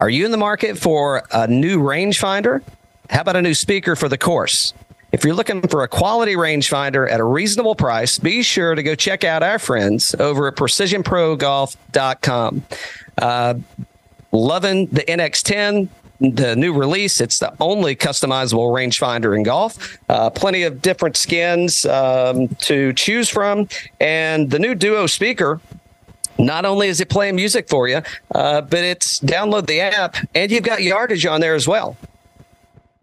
Are you in the market for a new rangefinder? How about a new speaker for the course? If you're looking for a quality rangefinder at a reasonable price, be sure to go check out our friends over at precisionprogolf.com. Uh, loving the NX10, the new release. It's the only customizable rangefinder in golf. Uh, plenty of different skins um, to choose from. And the new Duo speaker not only is it playing music for you, uh, but it's download the app and you've got yardage on there as well.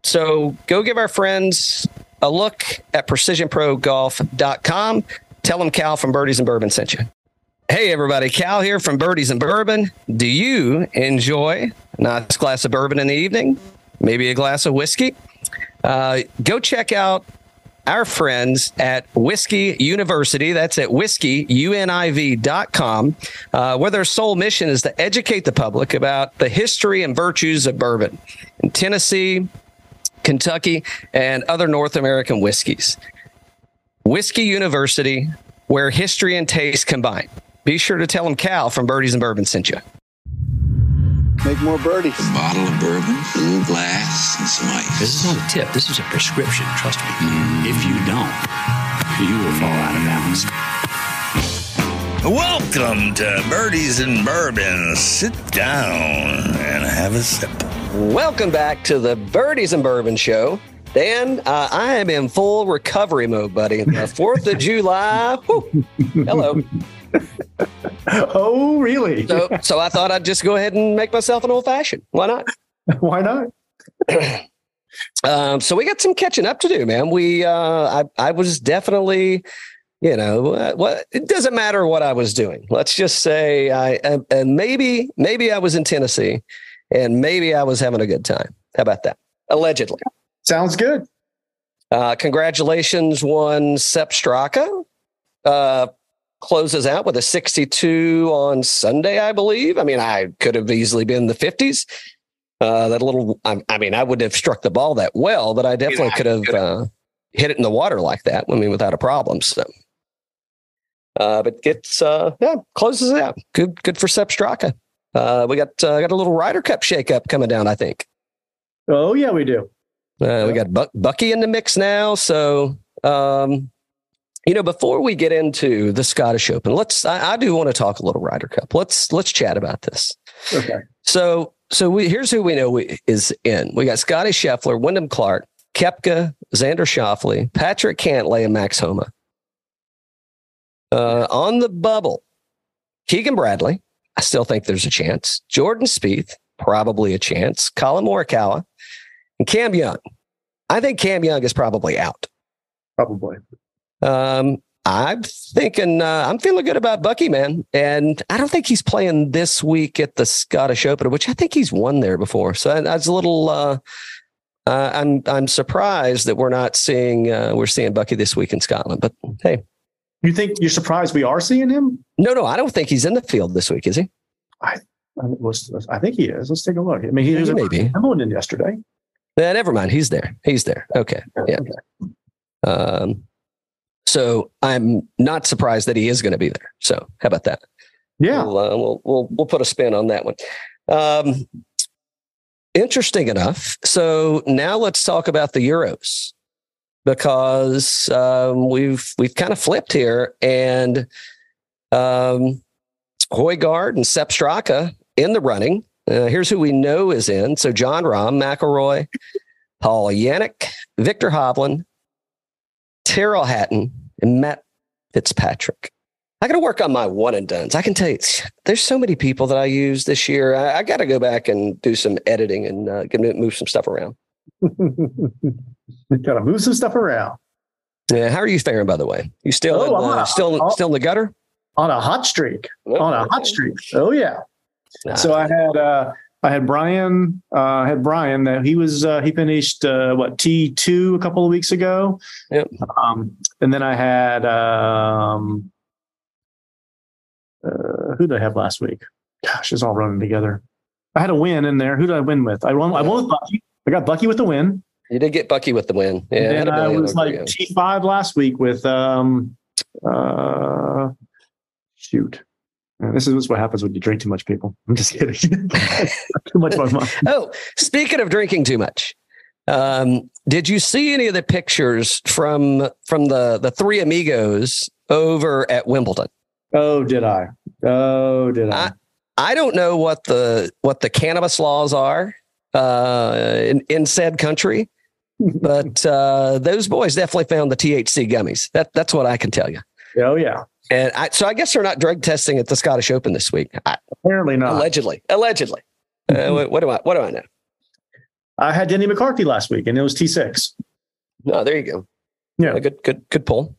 So go give our friends a look at precisionprogolf.com. Tell them Cal from Birdies and Bourbon sent you. Hey, everybody. Cal here from Birdies and Bourbon. Do you enjoy a nice glass of bourbon in the evening? Maybe a glass of whiskey? Uh, go check out our friends at Whiskey University. That's at whiskeyuniv.com, uh, where their sole mission is to educate the public about the history and virtues of bourbon in Tennessee, Kentucky, and other North American whiskeys. Whiskey University, where history and taste combine. Be sure to tell them Cal from Birdies and Bourbon sent you. Make more birdies. A bottle of bourbon, a little glass, and some ice. This is not a tip. This is a prescription. Trust me. If you don't, you will fall out of balance. Welcome to Birdies and Bourbon. Sit down and have a sip. Welcome back to the Birdies and Bourbon Show. Dan, uh, I am in full recovery mode, buddy. The 4th of July. whew, hello. Oh, really? So, so I thought I'd just go ahead and make myself an old fashioned. Why not? Why not? Um, so we got some catching up to do, man. We, uh, I, I was definitely, you know, uh, what it doesn't matter what I was doing. Let's just say I, and, and maybe, maybe I was in Tennessee, and maybe I was having a good time. How about that? Allegedly. Sounds good. Uh, congratulations, one Sepp Straka. Uh, closes out with a 62 on Sunday, I believe. I mean, I could have easily been the 50s. Uh, that little, I, I mean, I would have struck the ball that well, but I definitely could have uh, hit it in the water like that. I mean, without a problem. So, uh, but gets, uh, yeah, closes it out. Good, good for Sepp Straka. Uh, we got, uh, got a little Ryder Cup shakeup coming down, I think. Oh, yeah, we do. Uh, we got Buck, Bucky in the mix now. So, um, you know, before we get into the Scottish Open, let's. I, I do want to talk a little Ryder Cup. Let's let's chat about this. Okay. So, so we here's who we know we, is in. We got Scottie Scheffler, Wyndham Clark, Koepka, Xander Schauffele, Patrick Cantlay, and Max Homa. Uh, on the bubble, Keegan Bradley. I still think there's a chance. Jordan Spieth, probably a chance. Collin Morikawa, and Cam Young. I think Cam Young is probably out. Probably. Um, I'm thinking uh, I'm feeling good about Bucky, man, and I don't think he's playing this week at the Scottish Open, which I think he's won there before. So I, I was a little. Uh, uh, I'm I'm surprised that we're not seeing uh, we're seeing Bucky this week in Scotland. But hey, You think you're surprised we are seeing him? no, no, I don't think he's in the field this week, is he? I, was, I think he is. Let's take a look. I mean, he was Maybe. Wimbledon yesterday. Yeah, never mind. He's there. He's there. Okay. Yeah. Um, so I'm not surprised that he is going to be there. So how about that? Yeah. We'll, uh, we'll, we'll, we'll put a spin on that one. Um, interesting enough. So now let's talk about the Euros because um, we've we've kind of flipped here, and um, Hojgaard and Sepp Straka in the running. Uh, here's who we know is in. So Jon Rahm, McIlroy, Paul Yannick, Viktor Hovland, Tyrrell Hatton, and Matt Fitzpatrick. I got to work on my one and dones. I can tell you, there's so many people that I use this year. I, I got to go back and do some editing and uh, move some stuff around. Got to move some stuff around. Yeah, how are you faring, by the way? You still Oh, in, uh, a- still oh. still in the gutter? On a hot streak. On a hot streak. Oh yeah. Nah. So I had uh I had Brian uh I had Brian that he was uh he finished uh what T two a couple of weeks ago. Yep. Um and then I had um uh who did I have last week? Gosh, it's all running together. I had a win in there. Who did I win with? I won I won with Bucky. I got Bucky with the win. You did get Bucky with the win. Yeah, and a I was like. T five last week with um uh shoot. This is what happens when you drink too much, people. I'm just kidding. too much of my mind. Oh, speaking of drinking too much, um, did you see any of the pictures from from the the three amigos over at Wimbledon? Oh, did I? Oh, did I? I don't know what the what the cannabis laws are uh, in, in said country, but uh, those boys definitely found the THC gummies. That that's what I can tell you. oh, yeah. And I, so I guess they're not drug testing at the Scottish Open this week. I, Apparently not. allegedly, allegedly. Uh, what, what do I what do I know? I had Denny McCarthy last week, and it was T6. No, there you go. Yeah. A good good good pull.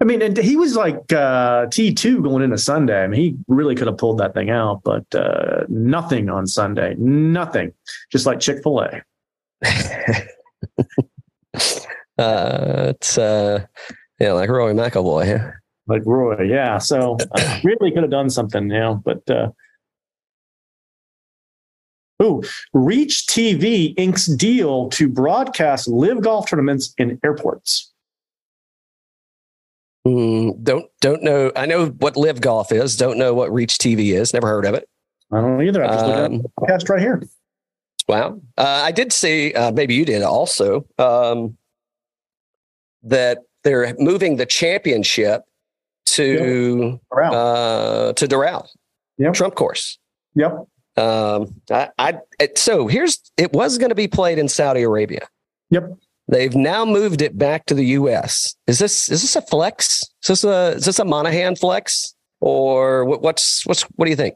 I mean, and he was like uh, T2 going into Sunday. I mean, he really could have pulled that thing out, but uh, nothing on Sunday. Nothing. Just like Chick fil A. uh, it's uh, yeah, like Roy McIlroy. Like Roy. Yeah. So uh, really could have done something, you know, but. Uh, Ooh, Reach TV inks deal to broadcast live golf tournaments in airports. Mm, don't don't know. I know what LIV Golf is. Don't know what Reach TV is. Never heard of it. I don't either. I just looked at Um, the podcast right here. Wow. Uh, I did see. Uh, maybe you did also. Um, that they're moving the championship to Around. uh, to Doral, Yep. Trump course. yep. Um, I, I it, so here's it was going to be played in Saudi Arabia. Yep. They've now moved it back to the U.S. Is this is this a flex? Is this a is this a Monahan flex or what, what's what's what do you think?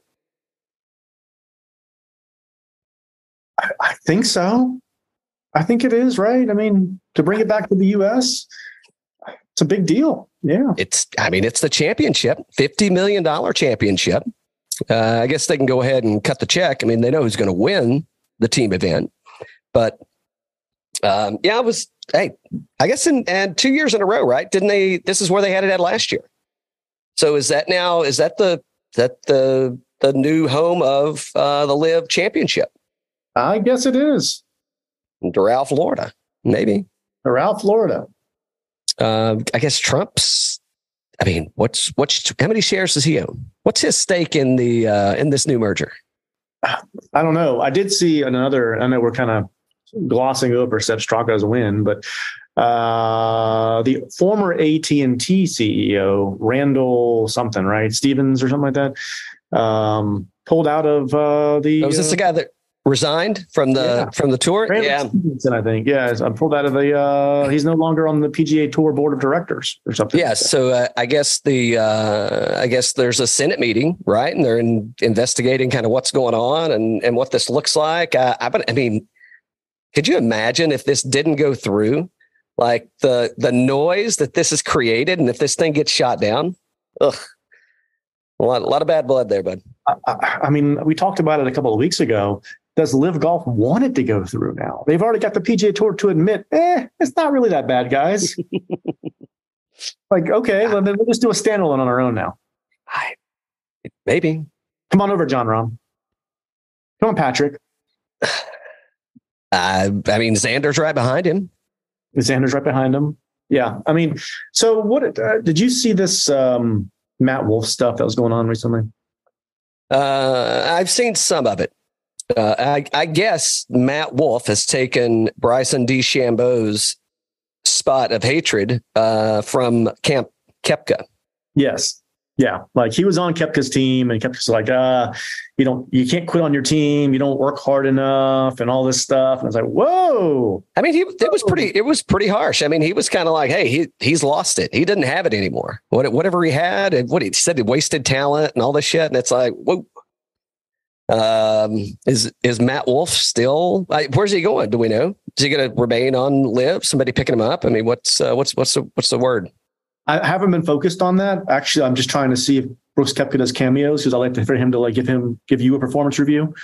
I, I think so. I think it is, right? I mean, to bring it back to the US, it's a big deal. Yeah. It's I mean it's the championship, fifty million dollar championship. Uh, I guess they can go ahead and cut the check. I mean they know who's going to win the team event, but um, yeah, it was. Hey, I guess in and two years in a row, right? Didn't they? This is where they had it at last year. So is that now? Is that the that the the new home of uh, the LIV Championship I guess it is. Doral, Florida? Maybe. Doral, Florida. Uh, I guess Trump's. I mean, what's what's how many shares does he own? What's his stake in the uh, in this new merger? I don't know. I did see another. I know we're kind of glossing over Sepp Straka's win, but uh, the former AT and T CEO Randall something, right? Stevens or something like that, um, pulled out of uh, the. Oh, was this uh, the guy that resigned from the Yeah. from the tour? Randall yeah, Stephenson, I think. Yeah, I'm pulled out of the. Uh, he's no longer on the PGA Tour board of directors or something. yeah. So uh, I guess the uh, I guess there's a Senate meeting, right? And they're in, investigating kind of what's going on and and what this looks like. Uh, I, I mean, could you imagine if this didn't go through? Like the the noise that this has created, and if this thing gets shot down, ugh, a lot, a lot of bad blood there, bud. I, I I mean, we talked about it a couple of weeks ago. Does LIV Golf want it to go through now? They've already got the PGA Tour to admit, eh, it's not really that bad, guys. like, okay, well, then we'll just do a standalone on our own now. I, maybe Come on over, Jon Rahm. Come on, Patrick. Uh, I mean, Xander's right behind him. Xander's right behind him. Yeah, I mean, so what uh, did you see this um, Matt Wolff stuff that was going on recently? Uh, I've seen some of it. Uh, I, I guess Matt Wolff has taken Bryson DeChambeau's spot of hatred uh, from Camp Koepka. Yes. Yeah. Like he was on Koepka's team and Koepka's like, uh, you don't, you can't quit on your team. You don't work hard enough and all this stuff. And I was like, whoa. I mean, he it was pretty it was pretty harsh. I mean, he was kind of like, hey, he he's lost it. He didn't have it anymore. What whatever he had, and what he said, he wasted talent and all this shit. And it's like, whoa. Um, is is Matt Wolff still? Like, where's he going? Do we know? Is he going to remain on live? Somebody picking him up? I mean, what's uh, what's what's the what's the word? I haven't been focused on that. Actually, I'm just trying to see if Brooks Koepka does cameos because I like to, for him to like give him, give you a performance review.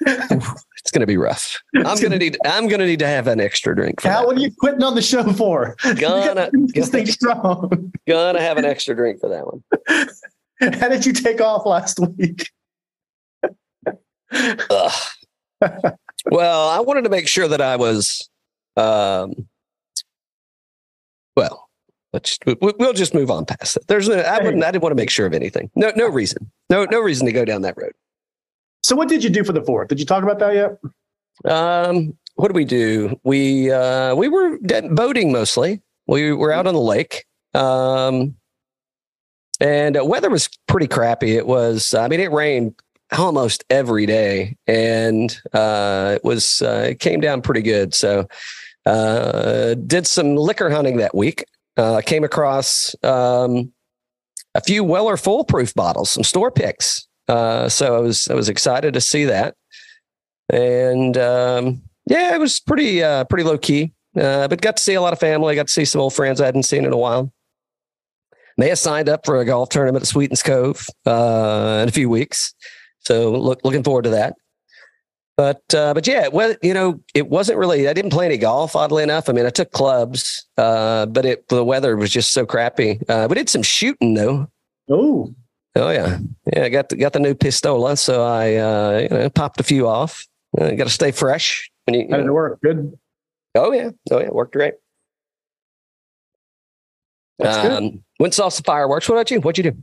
It's going to be rough. I'm going to need I'm going to need to have an extra drink. For that. what are you quitting on the show for? Gonna- thing strong. Gonna have an extra drink for that one. How did you take off last week? Well, I wanted to make sure that I was, um, well, let's we- we'll just move on past it. There's no, I wouldn't I didn't want to make sure of anything. No no reason. No no reason to go down that road. So what did you do for the fourth? Did you talk about that yet? Um, what did we do? We uh, we were boating mostly. We were out on the lake. Um, and uh, weather was pretty crappy. It was. I mean, it rained almost every day, and uh, it was. Uh, it came down pretty good. So, uh, did some liquor hunting that week. Uh, came across um, a few Weller Full Proof bottles, some store picks. Uh, so I was I was excited to see that and um, yeah, it was pretty uh, pretty low key. But got to see a lot of family. Got to see some old friends I hadn't seen in a while. May have signed up for a golf tournament at Sweetens Cove uh, in a few weeks, so look, looking forward to that. But uh, but yeah, well, you know, it wasn't really. I didn't play any golf. Oddly enough, I mean, I took clubs, uh, but it the weather was just so crappy. Uh, we did some shooting though. Oh, Oh yeah, yeah. I got the, got the new pistola, so I uh, you know popped a few off. Uh, got to stay fresh. When you, you how did it work? Good. Oh yeah, oh yeah, worked great. That's good. Went and saw some fireworks. What about you? What'd you do?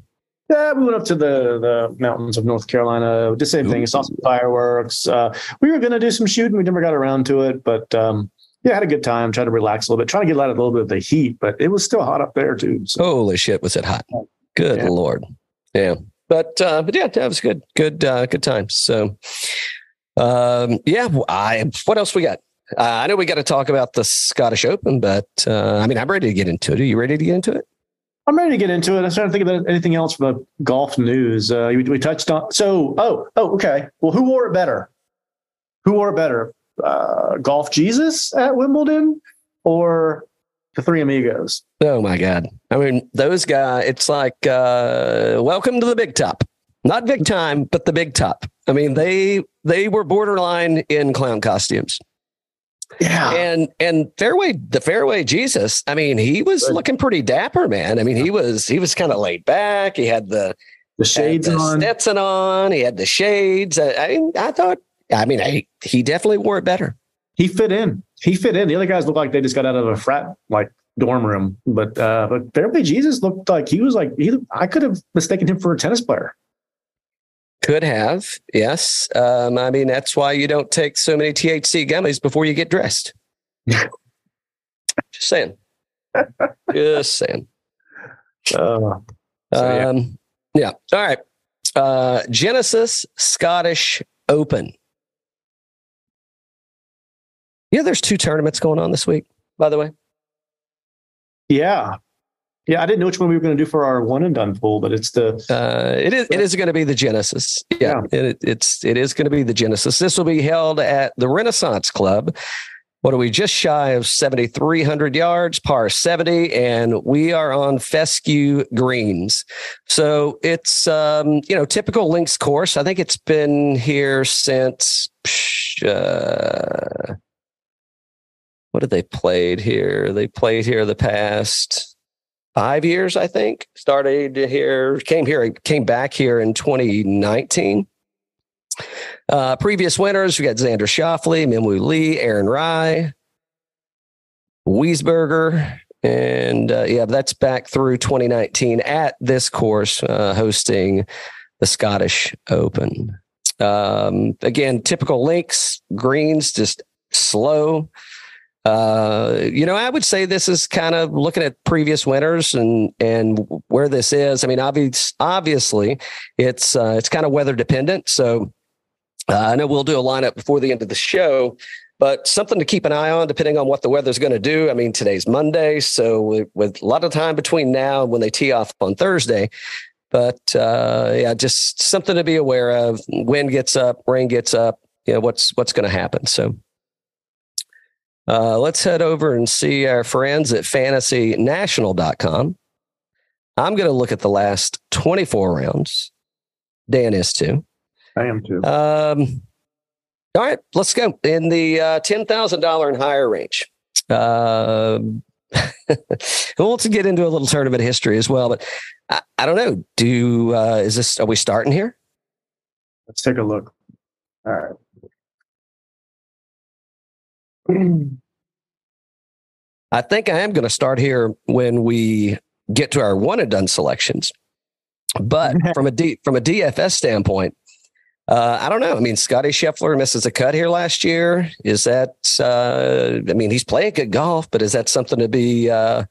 Yeah, we went up to the the mountains of North Carolina. Did the same thing. Saw some fireworks. Uh, we were going to do some shooting. We never got around to it, but um, yeah, had a good time. Tried to relax a little bit. Trying to get out of a little bit of the heat, but it was still hot up there too. So Holy shit, was it hot? Good Yeah. lord. Yeah. But uh, but yeah, that was good. Good uh, good times. So um, yeah, I what else we got? Uh, I know we got to talk about the Scottish Open, but uh, I mean, I'm ready to get into it. Are you ready to get into it? I'm ready to get into it. I was trying to think about anything else for the golf news. Uh, we, we touched on. So, oh, oh, okay. Well, who wore it better? Who wore it better? Uh, golf Jesus at Wimbledon or the Three Amigos? Oh my God. I mean, those guys, it's like, uh, welcome to the big top. Not big time, but the big top. I mean, they they were borderline in clown costumes. Yeah. And and fairway the fairway Jesus, I mean, he was looking pretty dapper, man. I mean, he was he was kind of laid back. He had the the shades had the on. Stetson on, he had the shades. I, I, I thought I mean, I, he definitely wore it better. He fit in. He fit in. The other guys looked like they just got out of a frat like dorm room, but uh, but Fairway Jesus looked like he was like he. I could have mistaken him for a tennis player. Could have, yes. Um, I mean, that's why you don't take so many THC gummies before you get dressed. Just saying. Just saying. Uh, So, yeah. um, yeah. All right. Uh, Genesis Scottish Open. Yeah, there's two tournaments going on this week, by the way. yeah, yeah. I didn't know which one we were going to do for our one and done pool, but it's the Uh, it is it is going to be the Genesis. Yeah, It, it's it is going to be the Genesis. This will be held at the Renaissance Club. What are we just shy of 7,300 yards, par 70, and we are on fescue greens. So it's, um, you know, typical links course. I think it's been here since, psh, uh, what have they played here? They played here the past five years, I think. Started here, came here, came back here in 2019. Uh, previous winners, we got Xander Schauffele, Minwoo Lee, Aaron Rai, Wiesberger, and uh, yeah, that's back through 2019 at this course, uh, hosting the Scottish Open. Um, again, typical links, greens, just slow. Uh, you know, I would say this is kind of looking at previous winners and and where this is. I mean, obvious, obviously, it's uh, it's kind of weather dependent. So uh, I know we'll do a lineup before the end of the show, but something to keep an eye on depending on what the weather's going to do. I mean, today's Monday, so with, with a lot of time between now and when they tee off on Thursday. But uh, yeah, just something to be aware of. Wind gets up, rain gets up. You know what's what's going to happen. So uh, let's head over and see our friends at fantasynational.com. I'm going to look at the last 24 rounds. Dan is too. I am too. Um, all right, let's go in the uh, ten thousand dollar and higher range. Um, we'll also get into a little tournament history as well, but I, I don't know. Do uh, is this? Are we starting here? Let's take a look. All right. I think I am going to start here when we get to our one and done selections. But from a D, from a DFS standpoint, uh, I don't know. I mean, Scotty Scheffler misses a cut here last year. Is that? Uh, I mean, he's playing good golf, but is that something to be uh,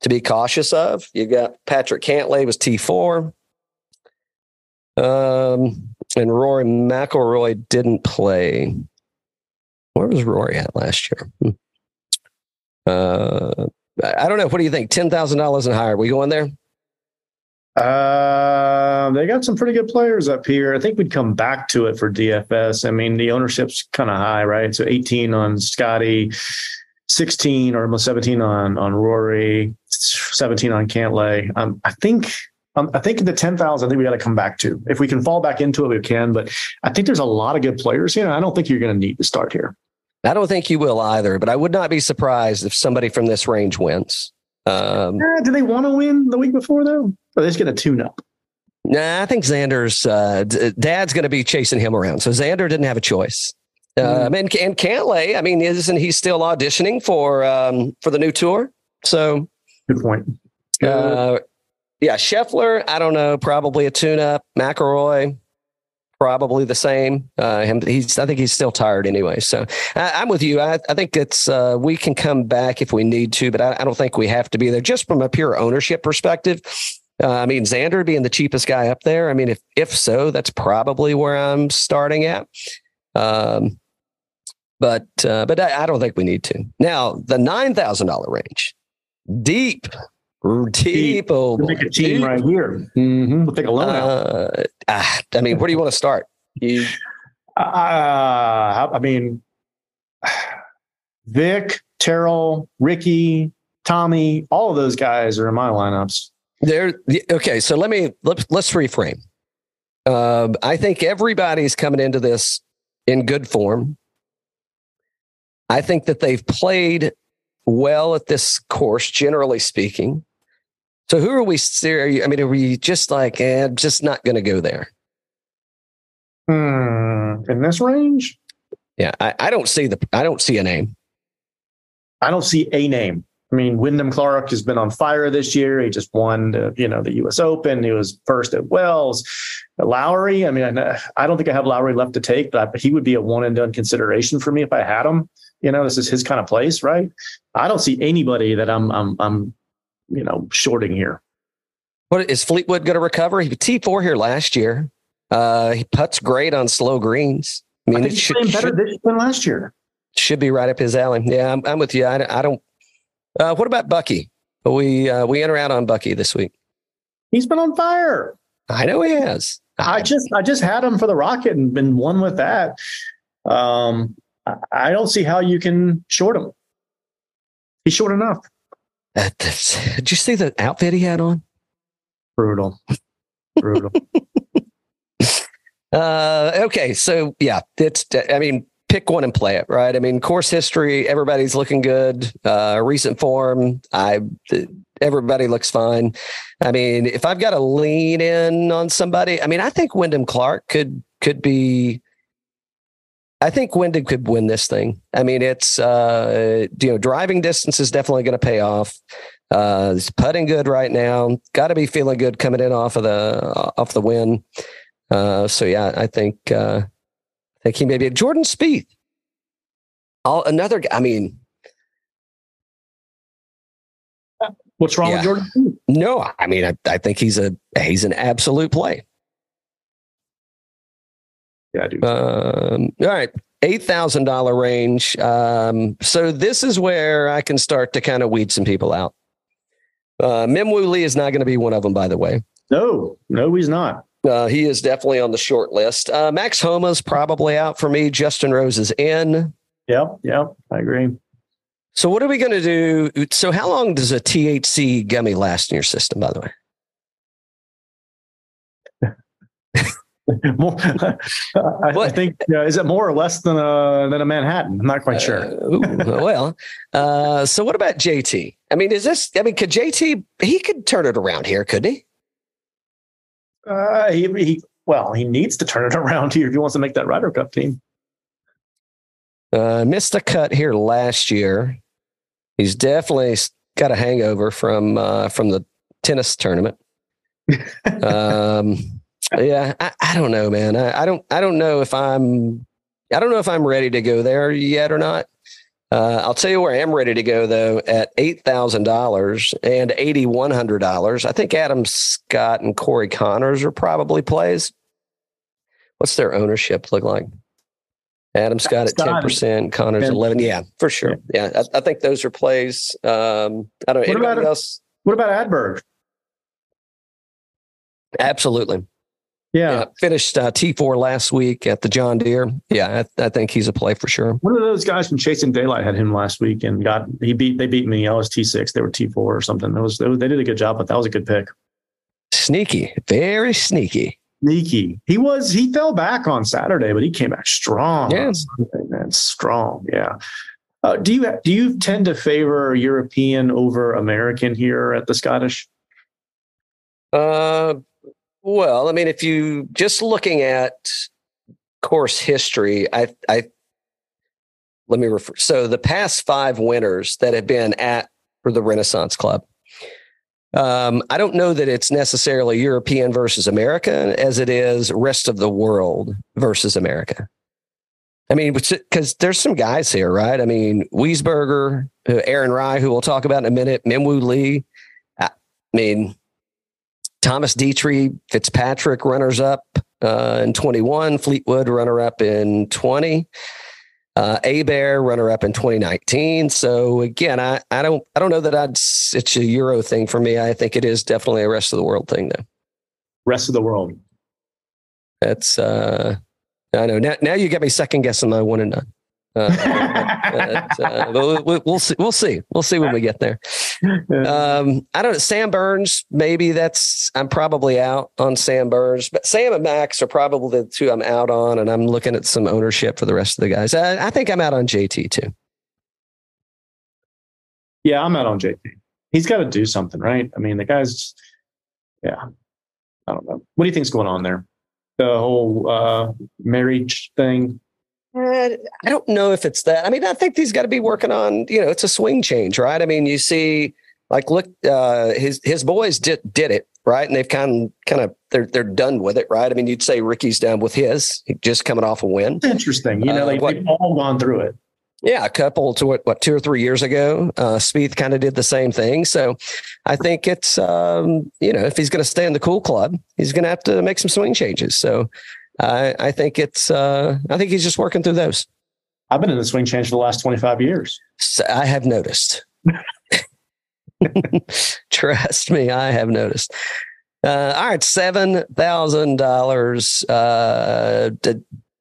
to be cautious of? You got Patrick Cantlay was T four, um, and Rory McIlroy didn't play. Where was Rory at last year? Hmm. Uh, I don't know. What do you think? Ten thousand dollars and higher. we going there? Uh, they got some pretty good players up here. I think we'd come back to it for DFS. I mean, the ownership's kind of high, right? So 18 on Scotty, 16 or almost 17 on on Rory, 17 on Cantlay. Um, I think um, I think the 10,000, I think we got to come back to. If we can fall back into it, we can. But I think there's a lot of good players here. I don't think you're going to need to start here. I don't think you will either, but I would not be surprised if somebody from this range wins. Um, eh, do they want to win the week before, though? Or they just going to tune up? Nah, I think Xander's uh, d- dad's going to be chasing him around. So Xander didn't have a choice. Mm. Um, and, and Cantlay, I mean, isn't he still auditioning for um, for the new tour? So good point. Uh, yeah, Scheffler, I don't know, probably a tune up. McIlroy, probably the same. Uh, him, he's, I think he's still tired anyway. So I, am with you. I, I think it's uh, we can come back if we need to, but I, I, don't think we have to be there. Just from a pure ownership perspective, uh, I mean, Xander being the cheapest guy up there. I mean, if if so, that's probably where I'm starting at. Um, but uh, but I, I don't think we need to. Now the nine thousand dollar range, deep Deep, oh, make a team deep. right here. Mm-hmm. We'll take a loan uh, ah, I mean, where do you want to start? You, uh, I mean, Vic, Tyrrell, Rickie, Tommy, all of those guys are in my lineups. They're okay. So let me let's let's reframe. Uh, I think everybody's coming into this in good form. I think that they've played well at this course, generally speaking. So who are we? I mean, are we just like, eh, just not going to go there? Hmm. In this range? Yeah, I, I don't see the. I don't see a name. I don't see a name. I mean, Wyndham Clark has been on fire this year. He just won, the, you know, the U.S. Open. He was first at Wells. Lowry. I mean, I, I don't think I have Lowry left to take, but he would be a one and done consideration for me if I had him. You know, this is his kind of place, right? I don't see anybody that I'm I'm I'm you know, shorting here. What is Fleetwood going to recover? He T four here last year. Uh, he puts great on slow greens. I mean, I it should, better should, this than last year. Should be right up his alley. Yeah, I'm, I'm with you. I, I don't. Uh, what about Bucky? We uh, we enter out on Bucky this week. He's been on fire. I know he has. I just I just had him for the Rocket and been one with that. Um, I don't see how you can short him. He's short enough. Did you see the outfit he had on? Brutal. Brutal. uh, okay. So, yeah, it's, I mean, pick one and play it, right? I mean, course history, everybody's looking good. Uh, recent form, I, everybody looks fine. I mean, if I've got to lean in on somebody, I mean, I think Wyndham Clark could, could be I think Wyndham could win this thing. I mean, it's uh, you know, driving distance is definitely going to pay off. Uh, he's putting good right now. Got to be feeling good coming in off of the off the win. Uh, so yeah, I think uh, I think he may be Jordan Spieth. All another. I mean, what's wrong yeah. with Jordan? No, I mean, I, I think he's a he's an absolute play. Yeah, I do. Um, all right. $8,000 range. Um, so this is where I can start to kind of weed some people out. Uh, Minwoo Lee is not going to be one of them, by the way. No, no, he's not. Uh, he is definitely on the short list. Uh, Max Homa's probably out for me. Justin Rose is in. Yep, yep, I agree. So what are we going to do? So how long does a THC gummy last in your system, by the way? more, I, I, think uh, is it more or less than a than a Manhattan? I'm not quite sure. Uh, well, uh, so what about JT? I mean, is this? I mean, could JT? He could turn it around here, couldn't he? Uh, he, he well, he needs to turn it around here if he wants to make that Ryder Cup team. Uh, missed a cut here last year. He's definitely got a hangover from uh, from the tennis tournament. um, yeah, I, I, don't know, man. I, I, don't I don't know if I'm I don't know if I'm ready to go there yet or not. Uh, I'll tell you where I am ready to go though at eight thousand dollars and eighty one hundred dollars. I think Adam Scott and Corey Conners are probably plays. What's their ownership look like? Adam Scott at ten percent, Conners eleven. Yeah, for sure. Yeah, I, I, think those are plays. Um, I don't. What about else? What about Aberg? Absolutely. Yeah. yeah. Finished uh, T4 last week at the John Deere. Yeah, I, I, think he's a play for sure. One of those guys from Chasing Daylight had him last week and got, he beat, they beat me. I was T6. They were T4 or something. It was, was they did a good job, but that was a good pick. Sneaky, very sneaky. Sneaky. He was, he fell back on Saturday, but he came back strong. Yeah. Sunday, man. Strong. Yeah. Uh, do you do you tend to favor European over American here at the Scottish? Uh, well, I mean, if you just looking at course history, I, I let me refer. So the past five winners that have been at for the Renaissance Club. Um, I don't know that it's necessarily European versus America as it is rest of the world versus America. I mean, because there's some guys here, right? I mean, Wiesberger, Aaron Rai, who we'll talk about in a minute, Minwoo Lee. I mean, Thomas Detry, Fitzpatrick, runners up uh, in 21, Fleetwood, runner up in 20. Uh, Bear runner up in 2019. So again, I, I don't I don't know that I'd it's a Euro thing for me. I think it is definitely a rest of the world thing though. Rest of the world. That's uh I know now now you get me second guessing my one and none. Uh, but, uh, we'll, we'll, see. We'll see. We'll see when we get there. Um, I don't know. Sam Burns, maybe that's, I'm probably out on Sam Burns, but Sam and Max are probably the two I'm out on. And I'm looking at some ownership for the rest of the guys. I, I think I'm out on JT too. Yeah, I'm out on JT. He's got to do something, right? I mean, the guy's, yeah, I don't know. What do you think's going on there? The whole uh, marriage thing. I don't know if it's that. I mean, I think he's got to be working on, you know, it's a swing change, right? I mean, you see, like, look, uh, his his boys did did it, right? And they've kind of kind of they're they're done with it, right? I mean, you'd say Rickie's done with his, just coming off a win. It's interesting, you know, uh, they, have all gone through it. Yeah, a couple to what, what two or three years ago, uh, Spieth kind of did the same thing. So, I think it's um, you know if he's going to stay in the cool club, he's going to have to make some swing changes. So, I, I think it's uh, I think he's just working through those. I've been in the swing change for the last 25 years. So I have noticed. Trust me, I have noticed. Uh, all right, seven thousand uh, dollars.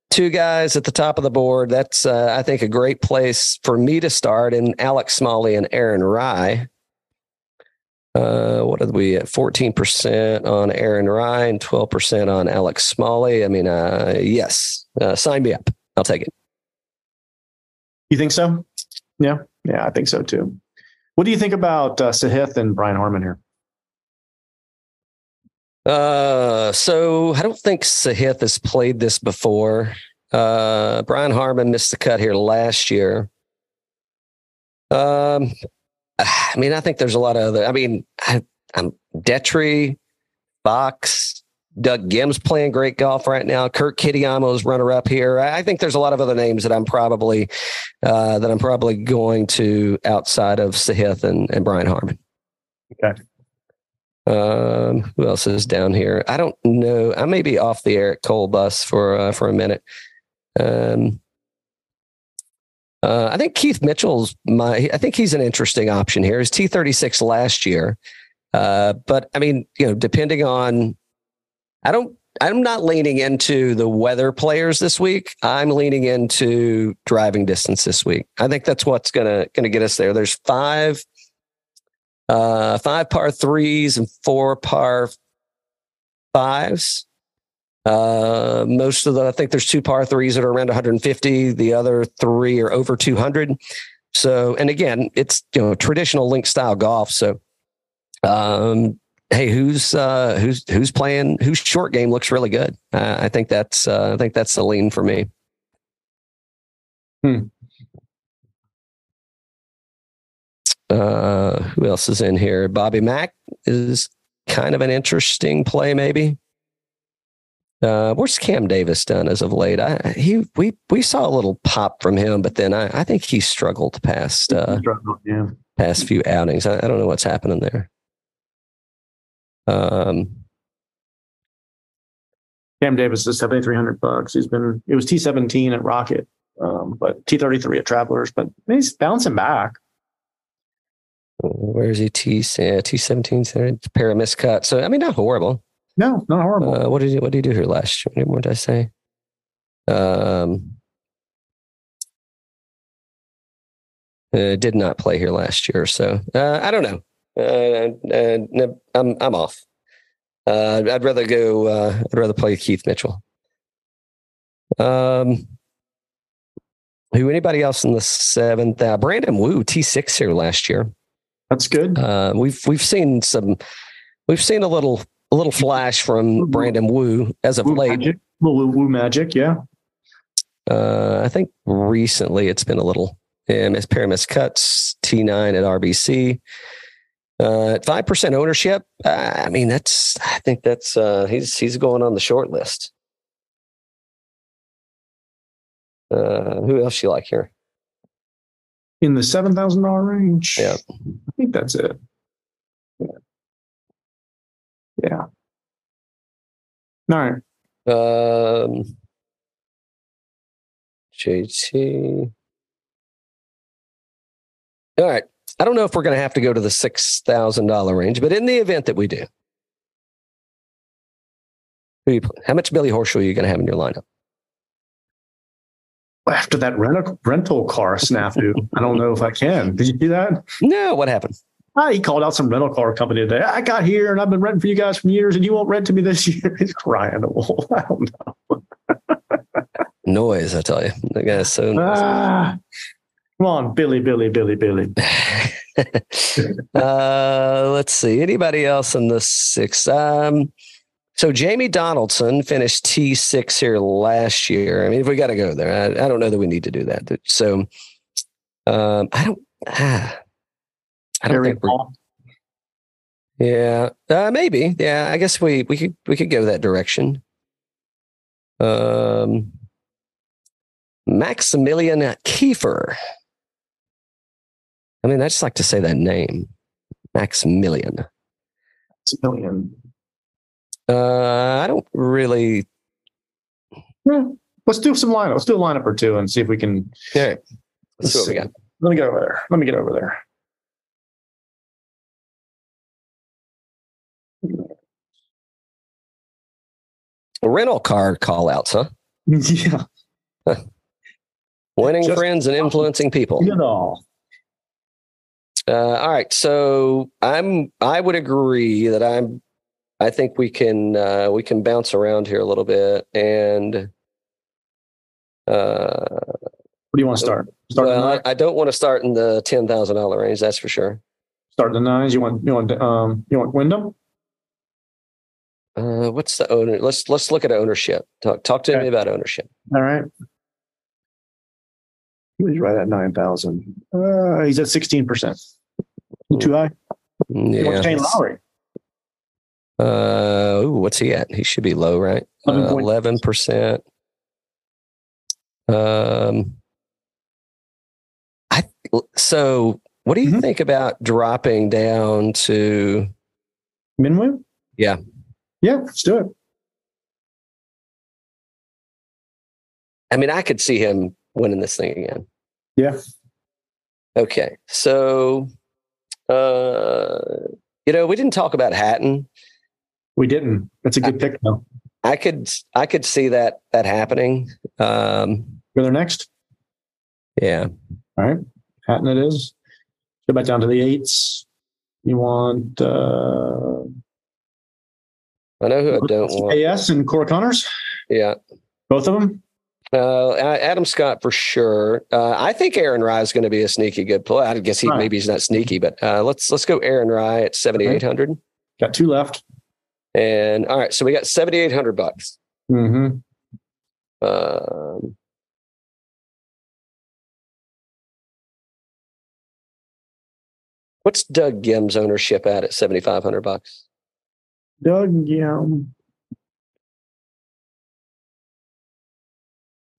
Two guys at the top of the board. That's uh, I think a great place for me to start. And Alex Smalley and Aaron Rai. Uh, what are we at? 14% on Aaron Ryan, 12% on Alex Smalley. I mean, uh, yes, uh, sign me up. I'll take it. You think so? Yeah. Yeah, I think so too. What do you think about uh, Sahith and Brian Harman here? Uh, so I don't think Sahith has played this before. Uh, Brian Harman missed the cut here last year. Um, I mean, I think there's a lot of other. I mean, I, am Detry, Fox, Doug Ghim's playing great golf right now. Kurt Kitayama's runner up here. I think there's a lot of other names that I'm probably uh, that I'm probably going to outside of Sahith and, and Brian Harman. Okay. Um, who else is down here? I don't know. I may be off the Eric Cole bus for uh, for a minute. Um, uh, I think Keith Mitchell's my. I think he's an interesting option here. He's T thirty six last year, uh, but I mean, you know, depending on, I don't. I'm not leaning into the weather players this week. I'm leaning into driving distance this week. I think that's what's gonna gonna get us there. There's five, uh, five par threes and four par fives. Uh, most of the, I think there's two par threes that are around 150. The other three are over 200. So, and again, it's you know traditional link style golf. So, um, hey, who's uh, who's who's playing? Whose short game looks really good? Uh, I think that's uh, I think that's the lean for me. Hmm. Uh, who else is in here? Bobby Mack is kind of an interesting play, maybe. Uh, where's Cam Davis done as of late? I, he we we saw a little pop from him, but then I, I think he struggled past uh, yeah. past few outings. I, I don't know what's happening there. Um, Cam Davis is seventy three hundred bucks. He's been it was T seventeen at Rocket, um, but T thirty three at Travelers. But he's bouncing back. where is he? T T seventeen pair of miscut. So I mean, not horrible. No, not horrible. Uh, what did you, What did he do here last year? What did I say? Um, uh, did not play here last year, so uh, I don't know. Uh, uh, I'm I'm off. Uh, I'd rather go. Uh, I'd rather play Keith Mitchell. Um, who? Anybody else in the seventh? Uh, Brandon Wu T six here last year. That's good. Uh, we've we've seen some. We've seen a little a little flash from Brandon Wu as of Woo late. magic. Woo, woo magic. Yeah. Uh, I think recently it's been a little. Yeah, Miss Pyramis cuts T9 at RBC. Uh, at five percent ownership, uh, I mean that's. I think that's. Uh, he's he's going on the short list. Uh, who else you like here? In the seven thousand dollar range. Yeah. I think that's it. Yeah. Yeah. All right. Um, JT. All right. I don't know if we're going to have to go to the six thousand dollar range, but in the event that we do, who you, how much Billy Horschel are you going to have in your lineup? After that rental rental car snafu, I don't know if I can. Did you do that? No, what happened? Ah, he called out some rental car company today. I got here and I've been renting for you guys for years, and you won't rent to me this year. He's crying the wolf. I don't know. Noise, I tell you. That guy's so. Ah, come on, Billy, Billy, Billy, Billy. uh, let's see. Anybody else in the six? Um, so Jamie Donaldson finished T six here last year. I mean, if we got to go there, I, I, don't know that we need to do that. So um, I don't. Ah, I don't Harry think we're, Yeah, uh, maybe. Yeah, I guess we we could we could go that direction. Um, Maximilian Kiefer. I mean, I just like to say that name, Maximilian. Maximilian. Uh, I don't really. Yeah. Let's do some lineup. Let's do a lineup or two and see if we can. All right. Let's see what we got. Let me get over there. Let me get over there. Rental car call outs, huh? Yeah. Winning Just- friends and influencing people. You know. Uh, all right, so I'm. I would agree that I'm. I think we can uh, we can bounce around here a little bit, and uh, What do you want to start? Start well. I, I don't want to start in the ten thousand dollar range. That's for sure. Start the nines. You want you want um you want Wyndham? Uh, what's the owner? Let's let's look at ownership. Talk talk to Okay. me about ownership. All right. He's right at nine thousand. Uh, he's at sixteen percent. Too high. Yeah. What's Shane Lowry? Uh, ooh, what's he at? He should be low, right? 11.6. Eleven percent. Um, I so. What do you Mhm. think about dropping down to? Minwoo? Yeah. Yeah, let's do it. I mean, I could see him winning this thing again. Yeah. Okay, so, uh, you know, we didn't talk about Hatton. We didn't. That's a good pick though. I could, I could see that that happening. Um, Go there next. yeah. All right. Hatton it is. Go back down to the eights. You want uh I know who I don't want. AS and Corey Conners? Yeah. Both of them? Uh, Adam Scott for sure. Uh, I think Aaron Rai is going to be a sneaky good play. I guess he Right. maybe he's not sneaky, but uh, let's let's go Aaron Rai at seventy eight hundred. Got two left. And all right, so we got seventy eight hundred bucks. Mm-hmm. Um, What's Doug Ghim's ownership at at seventy five hundred bucks? Doug Yum.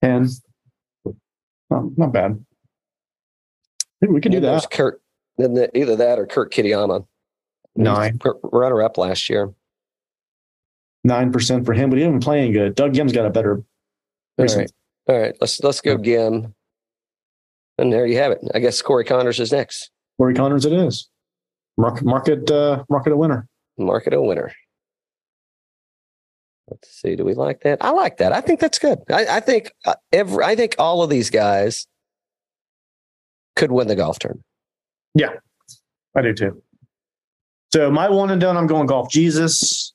10. Oh, not bad. Maybe we could do And there's that. Kurt. Then the, either that or Kurt Kitayama. Nine. runner up last year. 9% for him, but he didn't play any good. Doug Yum's got a better. All recent- right, all right. Let's let's go Ghim. And there you have it. I guess Corey Conners is next. Corey Conners it is. Market, market, uh, market a winner. Market a winner. Let's see. Do we like that? I like that. I think that's good. I, I think uh, every. I think all of these guys could win the golf tournament. Yeah, I do too. So my one and done, I'm going golf. Jesus.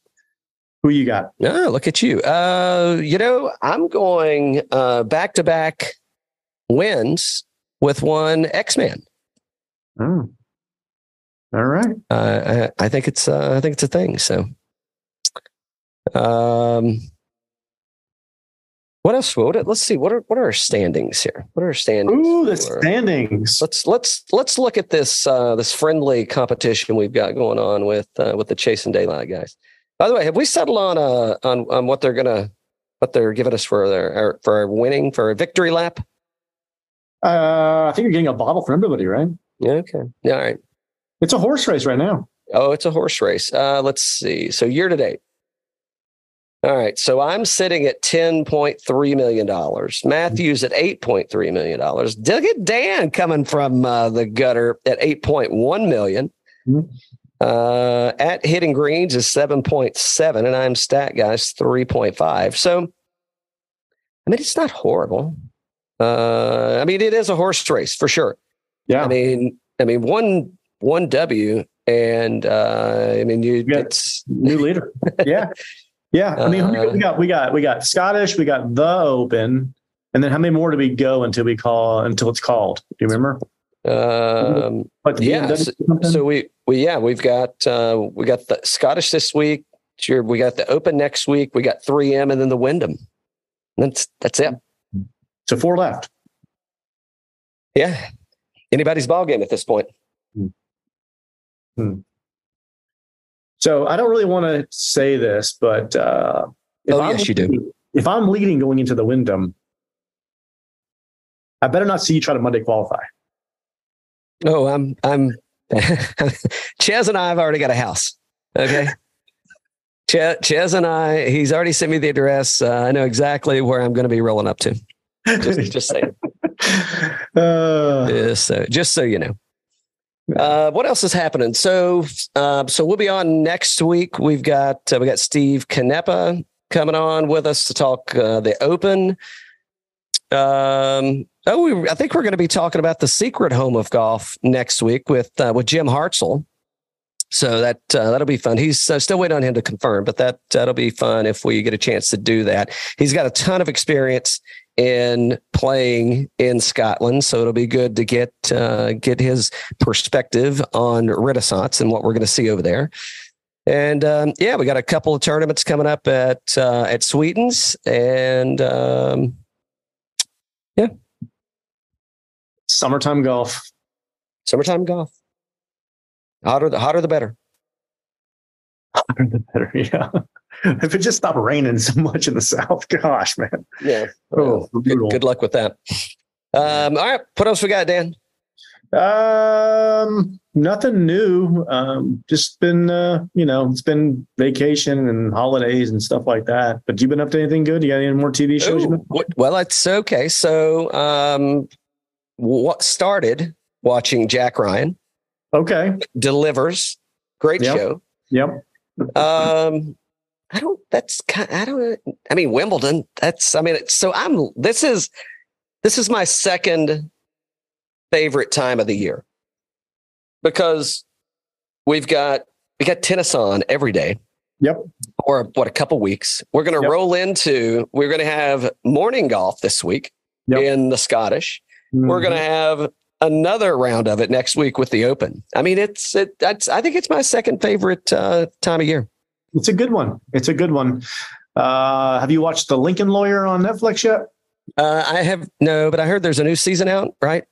Who you got? Oh, look at you. Uh, you know, I'm going uh back to back wins with one X Man. Oh. All right. Uh, I, I think it's uh, I think it's a thing. So, um, what else? What, let's see. What are what are our standings here? What are our standings? Ooh, the for- standings. Let's let's let's look at this uh, this friendly competition we've got going on with uh, with the Chase and Daylight guys. By the way, have we settled on uh on on what they're gonna what they're giving us for their our, for our winning for a victory lap? Uh, I think you're getting a bottle for everybody, right? Yeah, okay. Yeah, all right. It's a horse race right now. Oh, it's a horse race. Uh, let's see. So year to date. All right. So I'm sitting at $10.3 million. Matthews at $8.3 million. Look at Dan coming from uh, the gutter at $8.1 million. Mhm. Uh, at hitting greens is 7.7, and I'm stat guys 3.5. So, I mean, it's not horrible. Uh, I mean, it is a horse race for sure. Yeah. I mean, I mean, one one W, and uh, I mean, you Yeah. it's New leader. yeah. Yeah. I mean, who we got- we got we got Scottish, we got the Open, and then how many more do we go until we call until it's called? Do you remember? um, Like Yeah, something? so we we yeah we've got uh, we got the Scottish this week. Sure, we got the Open next week. We got 3M and then the Wyndham. That's that's it. so four left. Yeah, anybody's ball game at this point. So I don't really want to say this, but uh, if Oh, I'm yes, you do. leading- If I'm leading going into the Wyndham, I better not see you try to Monday qualify. Oh, I'm I'm Chaz and I have already got a house. Okay. Ches, Ches and I, he's already sent me the address. Uh, I know exactly where I'm going to be rolling up to. Just, just saying. Uh, Just so, just so you know. Uh, what else is happening? So, uh, so we'll be on next week. We've got uh, we got Steve Canepa coming on with us to talk uh, the Open. Um, oh, we, I think we're going to be talking about the secret home of golf next week with uh, with Jim Hartzell. So that uh, that'll be fun. He's uh, still waiting on him to confirm, but that that'll be fun if we get a chance to do that. He's got a ton of experience in playing in Scotland, so it'll be good to get uh, get his perspective on Renaissance and what we're going to see over there. And um, yeah, we got a couple of tournaments coming up at uh, at Sweetens, and um, yeah, summertime golf. summertime golf. Hotter the hotter the better. Hotter the better. Yeah. if it just stopped raining so much in the south, gosh, man. Yeah. Oh, good, good luck with that. Um, all right, what else we got, Dan? Um, nothing new. Um, just been, uh, you know, it's been vacation and holidays and stuff like that. But you been up to anything good? You got any more TV shows? you Ooh, been- what- well, it's okay. So, um, what started watching Jack Ryan Okay. delivers great Yep. show. Yep. Um, I don't. That's kind. I don't. I mean, Wimbledon. That's. I mean, so I'm. This is. This is my second favorite time of the year because we've got we got tennis on every day. Yep. Or what? A couple weeks. We're going to Yep. roll into. We're going to have morning golf this week Yep. in the Scottish. We're going to have another round of it next week with the Open. I mean, it's it. That's. I think it's my second favorite uh, time of year. It's a good one. It's a good one. Uh, have you watched The Lincoln Lawyer on Netflix yet? Uh, I have no, but I heard there's a new season out, right?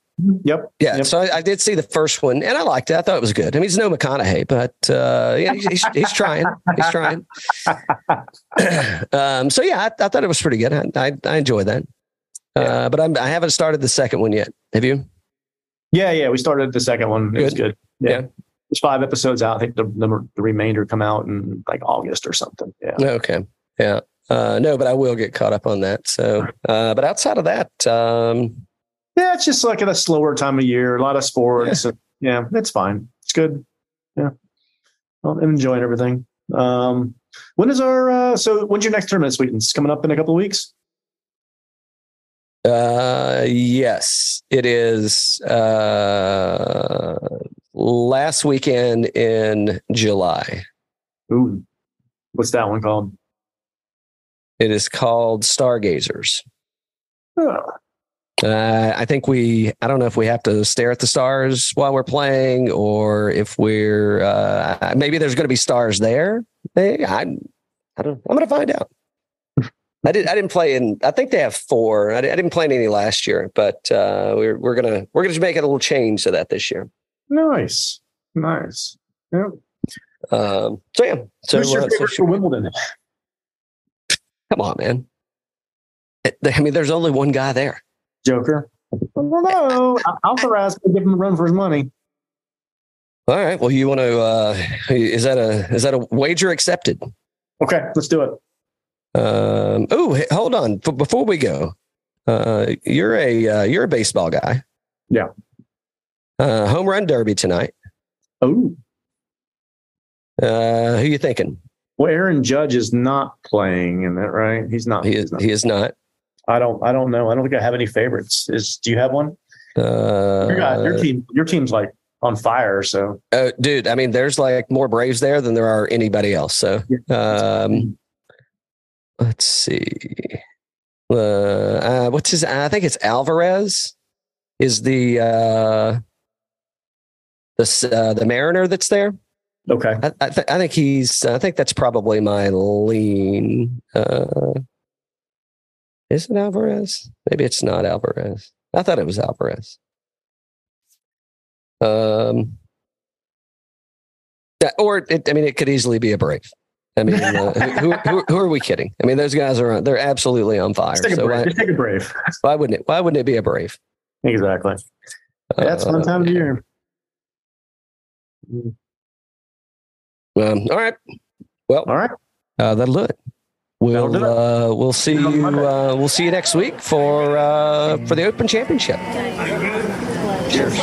Yep. Yeah, Yep. so I, I did see the first one, and I liked it. I thought it was good. I mean, he's no McConaughey, but uh, yeah, he's, he's, trying. He's trying. um, so yeah, I, I thought it was pretty good. I I, I enjoyed that. Uh, but I'm, I haven't started the second one yet. Have you? Yeah, yeah. We started the second one. It was Good. good. Yeah. Yeah. There's five episodes out. I think the, the the remainder come out in like August or something. Yeah. Okay. Yeah. Uh, no, but I will get caught up on that. So, uh, but outside of that, um, Yeah, it's just like at a slower time of year, a lot of sports. and- Yeah, it's fine. It's good. Yeah. Well, I'm enjoying everything. Um, when is our uh so when's your next tournament week? Coming up in a couple of weeks? Uh, yes, it is. Uh, last weekend in July. Ooh. What's that one called? It is called Stargazers. Uh, I think we. I don't know if we have to stare at the stars while we're playing, or if we're uh, maybe there's going to be stars there. Hey, I, I don't. I'm going to find out. I did. I didn't play in. I think they have four. I, didn't play in any last year, but uh, we're we're gonna we're gonna make a little change to that this year. nice. Nice. Yeah. Um, so yeah. So, Who's your uh, so favorite for Wimbledon? come on, man. I mean, there's only one guy there. Joker. Don't know. Alcaraz could give him a run for his money. All right. Well, you want to? Uh, is that a is that a wager accepted? Okay, let's do it. Um, oh, hey, hold on. F- before we go, uh, you're a uh, you're a baseball guy. Yeah. Uh, home run derby tonight. Oh, Uh, who you thinking? well, Aaron Judge is not playing in that, right? He's not. He is. not. He is not. I don't. I don't know. I don't think I have any favorites. Is do you have one? Uh, Your, guy, your team. Your team's like on fire. So uh, dude, I mean, there's like more Braves there than there are anybody else. So, um, let's see. Uh, uh, what's his? I think it's Alvarez. Is the uh, the uh, the Mariner that's there? okay. I, I, th- I think he's. I think that's probably my lean. Uh, is it Alvarez? Maybe it's not Alvarez. I thought it was Alvarez. Um, that- or it, I mean, it could easily be a Brave. I mean, uh, who, who, who are we kidding? I mean, those guys are they're absolutely on fire. Just take a So brave. why, Just take a brave. why wouldn't it? Why wouldn't it be a Brave? exactly. That's fun Uh, time of year. Um, all right. Well, All right. Uh, that'll do it. We'll That'll do it. uh, we'll see See you on you Monday. uh, we'll see you next week for uh, for the Open Championship. Cheers.